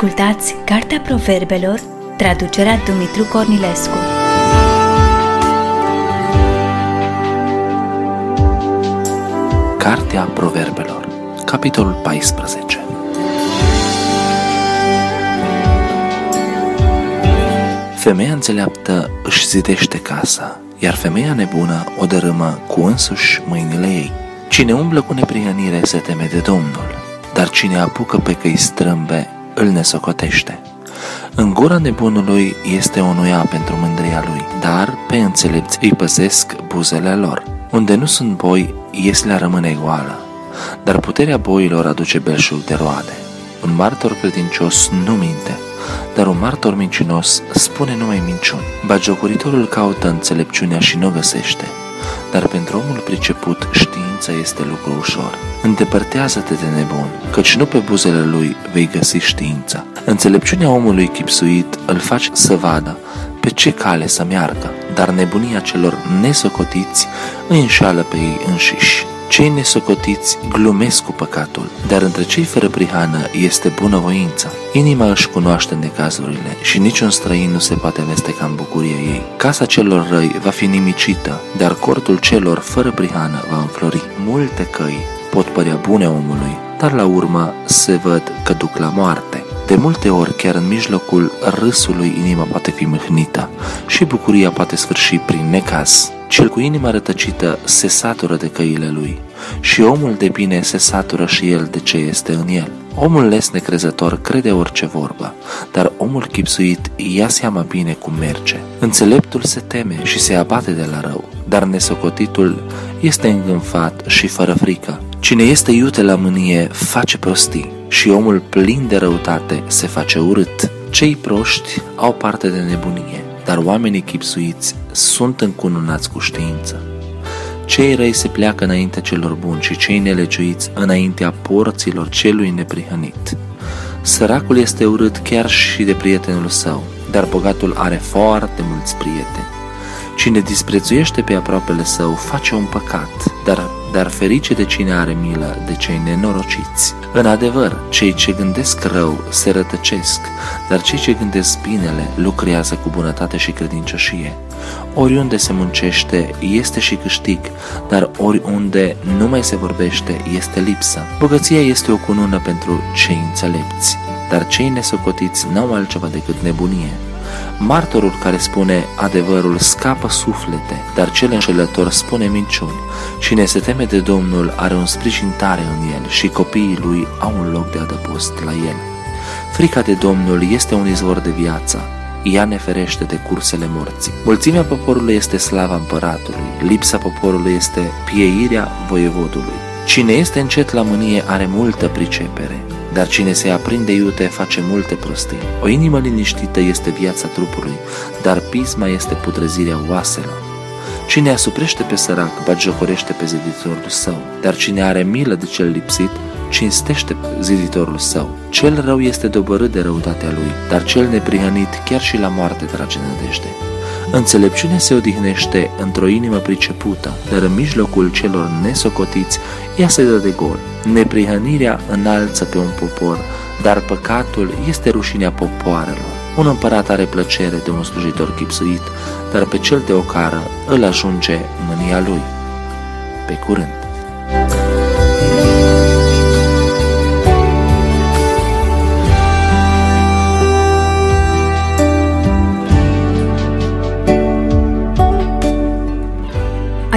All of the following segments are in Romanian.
Ascultați Cartea Proverbelor, traducerea Dumitru Cornilescu. Cartea Proverbelor, capitolul 14 Femeia înțeleaptă își zidește casa, iar femeia nebună o dărâmă cu însuși mâinile ei. Cine umblă cu neprihănire se teme de Domnul, dar cine apucă pe căi strâmbe îl nesocotește. În gura nebunului este o nuia pentru mândria lui, dar pe înțelepți îi păzesc buzele lor. Unde nu sunt boi, ieslea rămâne goală, dar puterea boilor aduce belșug de roade. Un martor credincios nu minte, dar un martor mincinos spune numai minciuni. Bagiocuritorul caută înțelepciunea și nu o găsește, dar pentru omul priceput știința este lucru ușor. Îndepărtează-te de nebun, căci nu pe buzele lui vei găsi știința. Înțelepciunea omului chipsuit îl face să vadă pe ce cale să meargă, dar nebunia celor nesocotiți îi înșală pe ei înșiși. Cei nesocotiți glumesc cu păcatul, dar între cei fără prihană este bunăvoința. Inima își cunoaște necazurile și niciun străin nu se poate amesteca în bucuria ei. Casa celor răi va fi nimicită, dar cortul celor fără prihană va înflori. Multe căi pot părea bune omului, dar la urmă se văd că duc la moarte. De multe ori, chiar în mijlocul râsului, inima poate fi mâhnită și bucuria poate sfârși prin necaz. Cel cu inima rătăcită se satură de căile lui și omul de bine se satură și el de ce este în el. Omul les necrezător crede orice vorbă, dar omul chipsuit ia seama bine cum merge. Înțeleptul se teme și se abate de la rău, dar nesocotitul este îngânfat și fără frică. Cine este iute la mânie face prostii și omul plin de răutate se face urât. Cei proști au parte de nebunie, dar oamenii chipsuiți sunt încununați cu știință. Cei răi se pleacă înaintea celor buni și cei nelegiuiți înaintea porților celui neprihănit. Săracul este urât chiar și de prietenul său, dar bogatul are foarte mulți prieteni. Cine disprețuiește pe aproapele său face un păcat, dar, dar ferice de cine are milă de cei nenorociți. În adevăr, cei ce gândesc rău se rătăcesc, dar cei ce gândesc binele lucrează cu bunătate și credincioșie. Oriunde se muncește este și câștig, dar oriunde nu mai se vorbește este lipsă. Bogăția este o cunună pentru cei înțelepți, dar cei nesocotiți n-au altceva decât nebunie. Martorul care spune adevărul scapă suflete, dar cel înșelător spune minciuni. Cine se teme de Domnul are un sprijin tare în el și copiii lui au un loc de adăpost la el. Frica de Domnul este un izvor de viață, ea ne ferește de cursele morții. Mulțimea poporului este slava împăratului, lipsa poporului este pieirea voievodului. Cine este încet la mânie are multă pricepere, dar cine se aprinde iute face multe prostii. O inimă liniștită este viața trupului, dar pisma este putrezirea oaselor. Cine asuprește pe sărac, bagiocorește pe ziditorul său, dar cine are milă de cel lipsit, cinstește ziditorul său. Cel rău este dobărât de răutatea lui, dar cel neprihănit chiar și la moarte trage nădejde. Înțelepciunea se odihnește într-o inimă pricepută, dar în mijlocul celor nesocotiți ea se dă de gol. Neprihănirea înalță pe un popor, dar păcatul este rușinea popoarelor. Un împărat are plăcere de un slujitor chipsuit, dar pe cel de ocară îl ajunge mânia lui. Pe curând!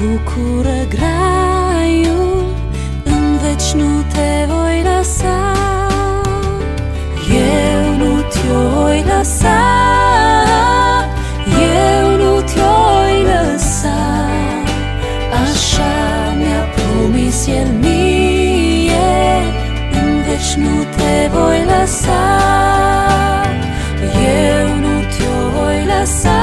bucură graiul, în veci nu te voi lăsa. Eu nu te voi lăsa, eu nu te voi lăsa. Așa mi-a promis el mie, în veci nu te voi lăsa. Eu nu te voi lăsa.